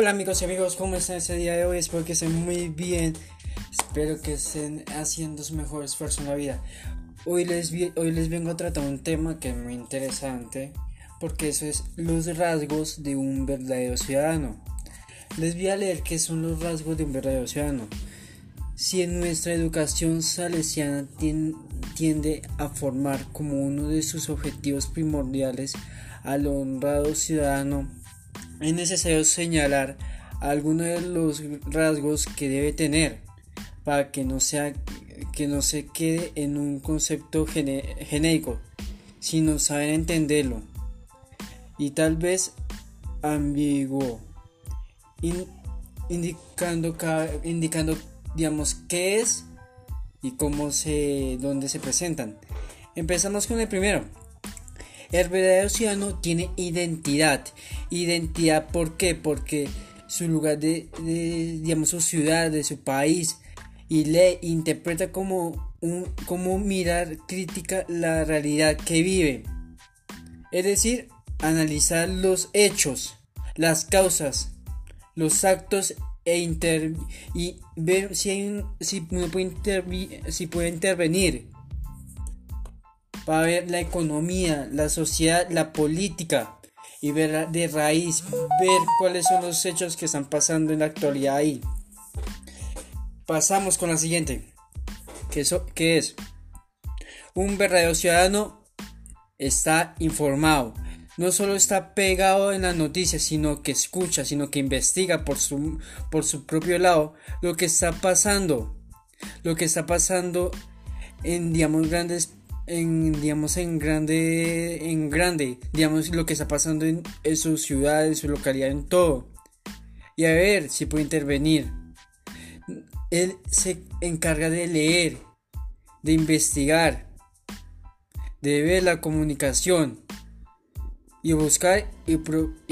Hola amigos y amigos, ¿cómo están este día de hoy? Espero que estén muy bien. Espero que estén haciendo su mejor esfuerzo en la vida. Hoy les, hoy les vengo a tratar un tema que es muy interesante porque eso es los rasgos de un verdadero ciudadano. Les voy a leer qué son los rasgos de un verdadero ciudadano. Si en nuestra educación salesiana tiende a formar como uno de sus objetivos primordiales al honrado ciudadano, es necesario señalar algunos de los rasgos que debe tener para que no, sea, que no se quede en un concepto genérico, sino saber entenderlo y tal vez ambiguo, indicando, indicando digamos qué es y cómo se, dónde se presentan. Empezamos con el primero. El verdadero ciudadano tiene identidad. Identidad, ¿por qué? Porque su lugar de, digamos, su ciudad, de su país, y le interpreta como un como mirar crítica la realidad que vive. Es decir, analizar los hechos, las causas, los actos e inter y ver si hay si puede, si puede intervenir para ver la economía, la sociedad, la política y ver de raíz, ver cuáles son los hechos que están pasando en la actualidad ahí. Pasamos con la siguiente, que, eso, que es un verdadero ciudadano está informado. No solo está pegado en las noticias, sino que escucha, sino que investiga por su, por su propio lado lo que está pasando. Lo que está pasando en, digamos, grandes en digamos en grande en grande digamos lo que está pasando en, su ciudad en su localidad en todo y a ver si puede intervenir él se encarga de leer de investigar de ver la comunicación y buscar y,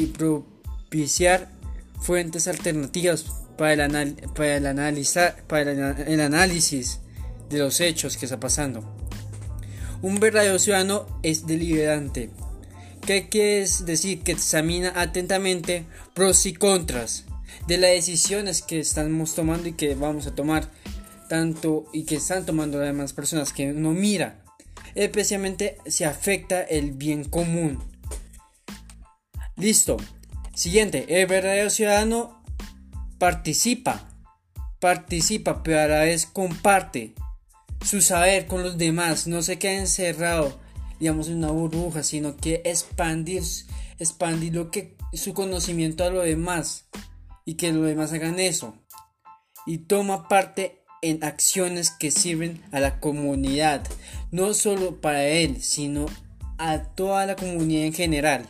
propiciar fuentes alternativas para el, para el, analizar, para el análisis de los hechos que está pasando. Un verdadero ciudadano es deliberante. ¿Qué quiere decir? Que examina atentamente pros y contras de las decisiones que estamos tomando y que vamos a tomar tanto y que están tomando las demás personas que no mira especialmente si afecta el bien común listo siguiente el verdadero ciudadano participa participa pero a la vez comparte su saber con los demás, no se queda encerrado, digamos, en una burbuja, sino que expandir, expandir lo que, su conocimiento a los demás y que los demás hagan eso. Y toma parte en acciones que sirven a la comunidad, no solo para él, sino a toda la comunidad en general.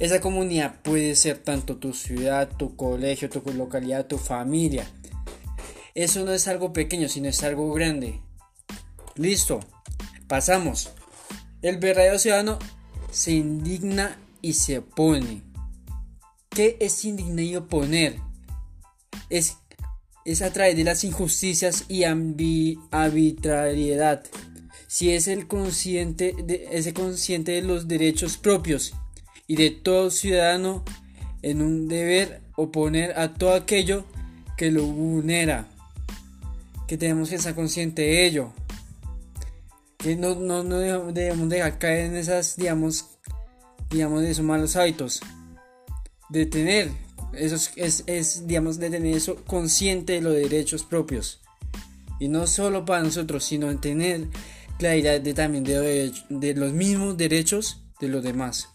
Esa comunidad puede ser tanto tu ciudad, tu colegio, tu localidad, tu familia. Eso no es algo pequeño, sino es algo grande. Listo. Pasamos. El verdadero ciudadano se indigna y se opone. ¿Qué es indignar y oponer? Es, es a través de las injusticias y arbitrariedad. Si es el consciente de, ese consciente de los derechos propios y de todo ciudadano en un deber oponer a todo aquello que lo vulnera. Que tenemos que estar consciente de ello no, no, no debemos dejar caer en esas, digamos, digamos, esos malos hábitos. De tener, eso es, es, digamos, de tener eso consciente de los derechos propios. Y no solo para nosotros, sino en tener claridad de también de, de los mismos derechos de los demás.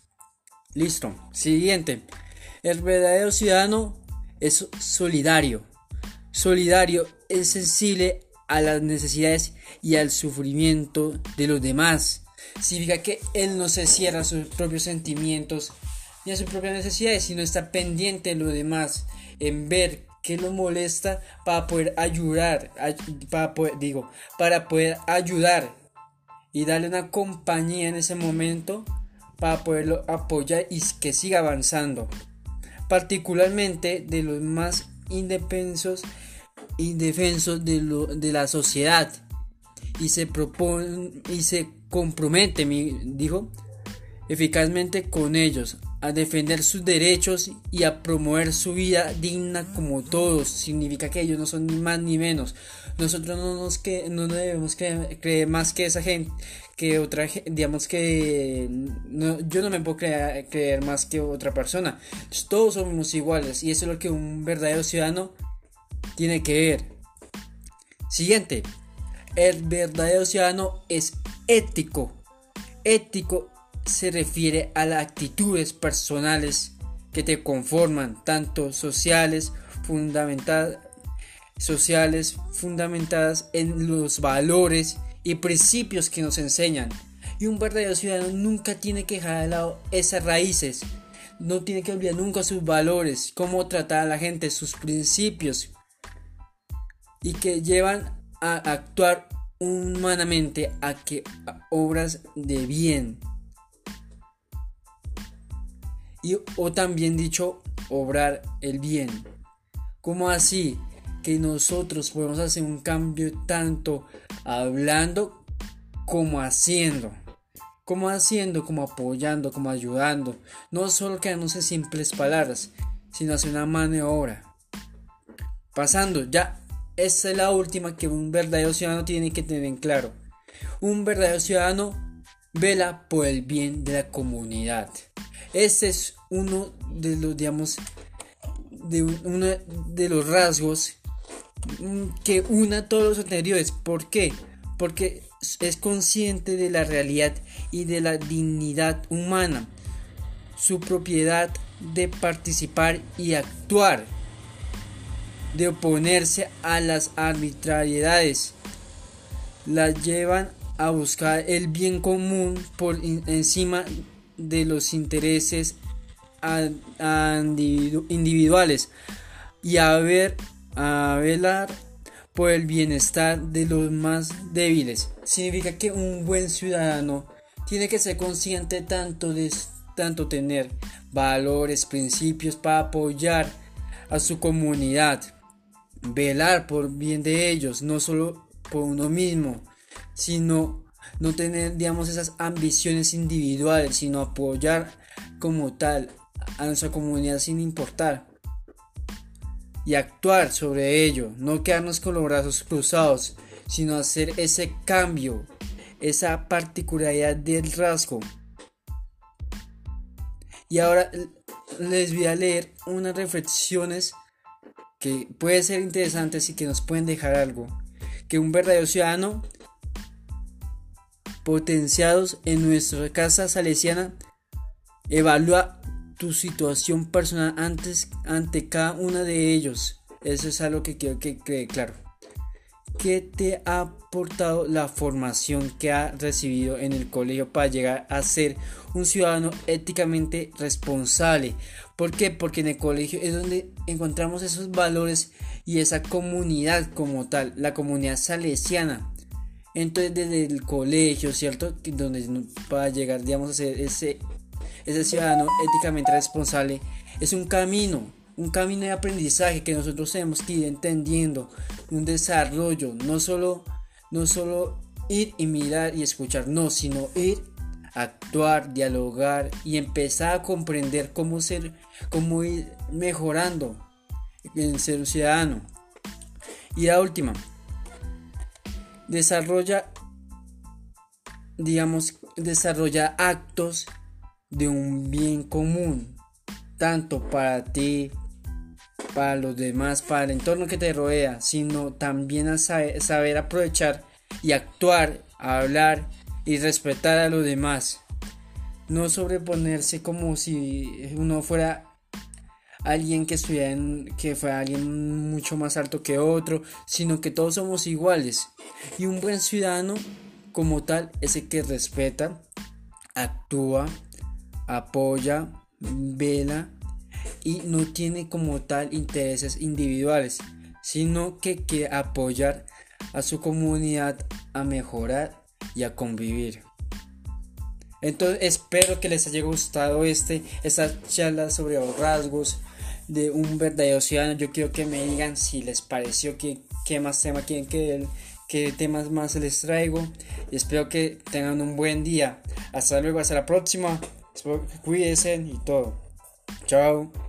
Listo. Siguiente. El verdadero ciudadano es solidario. Solidario es sensible a las necesidades y al sufrimiento de los demás. Significa que él no se cierra a sus propios sentimientos ni a sus propias necesidades, sino está pendiente de los demás, en ver qué lo molesta para poder ayudar, para digo, para poder ayudar y darle una compañía en ese momento para poderlo apoyar y que siga avanzando. Particularmente de los más indefensos, indefensos de, lo, de la sociedad y se propone y se compromete, dijo, eficazmente con ellos, a defender sus derechos y a promover su vida digna como todos. Significa que ellos no son ni más ni menos. Nosotros no nos que no debemos creer, más que esa gente, que otra, digamos que yo no me puedo creer, creer más que otra persona. todos somos iguales y eso es lo que un verdadero ciudadano tiene que ver. Siguiente, el verdadero ciudadano es ético. Ético se refiere a las actitudes personales que te conforman, tanto sociales, fundamentadas, en los valores y principios que nos enseñan. Y un verdadero ciudadano nunca tiene que dejar de lado esas raíces, no tiene que olvidar nunca sus valores, cómo tratar a la gente, sus principios, y que llevan a actuar humanamente a que obras de bien y, o también dicho obrar el bien. como así? Que nosotros podemos hacer un cambio tanto hablando como haciendo. Como haciendo, como apoyando, como ayudando. No solo quedarnos en simples palabras, sino hacer una maniobra. Pasando, ya, esta es la última que un verdadero ciudadano tiene que tener en claro. Un verdadero ciudadano vela por el bien de la comunidad. Este es uno de los, digamos, de uno de los rasgos que una todos los anteriores. ¿Por qué? Porque es consciente de la realidad y de la dignidad humana, su propiedad de participar y actuar, de oponerse a las arbitrariedades, la llevan a buscar el bien común por encima de los intereses individuales y a, ver, a velar por el bienestar de los más débiles. Significa que un buen ciudadano tiene que ser consciente tanto de tanto tener valores, principios para apoyar a su comunidad, velar por bien de ellos, no solo por uno mismo, sino no tener, digamos, esas ambiciones individuales, sino apoyar como tal a nuestra comunidad sin importar. Y actuar sobre ello, no quedarnos con los brazos cruzados, sino hacer ese cambio, esa particularidad del rasgo. Y ahora les voy a leer unas reflexiones que pueden ser interesantes y que nos pueden dejar algo. Que un verdadero ciudadano potenciados en nuestra casa salesiana, evalúa tu situación personal antes ante cada una de ellos. Eso es algo que quiero que quede claro. ¿Qué te ha aportado la formación que ha recibido en el colegio para llegar a ser un ciudadano éticamente responsable? ¿Por qué? Porque en el colegio es donde encontramos esos valores y esa comunidad como tal, la comunidad salesiana. Entonces desde el colegio, ¿cierto? Donde para llegar, digamos, a ser ese, ese ciudadano éticamente responsable, es un camino, un camino de aprendizaje que nosotros tenemos que ir entendiendo, un desarrollo, no solo, no solo ir y mirar y escuchar, no, sino ir, actuar, dialogar y empezar a comprender cómo ser, cómo ir mejorando en ser un ciudadano. Y la última, desarrolla, digamos, desarrolla actos de un bien común, tanto para ti, para los demás, para el entorno que te rodea, sino también a saber, aprovechar y actuar, hablar y respetar a los demás. No sobreponerse como si uno fuera alguien que estuviera en, que fue alguien mucho más alto que otro, sino que todos somos iguales. Y un buen ciudadano como tal es el que respeta, actúa, apoya, vela y no tiene como tal intereses individuales, sino que quiere apoyar a su comunidad a mejorar y a convivir. Entonces espero que les haya gustado este, esta charla sobre los rasgos de un verdadero ciudadano. Yo quiero que me digan si les pareció que qué más tema quieren que qué temas más les traigo. Y espero que tengan un buen día. Hasta luego, hasta la próxima. Cuídense y todo. Chao.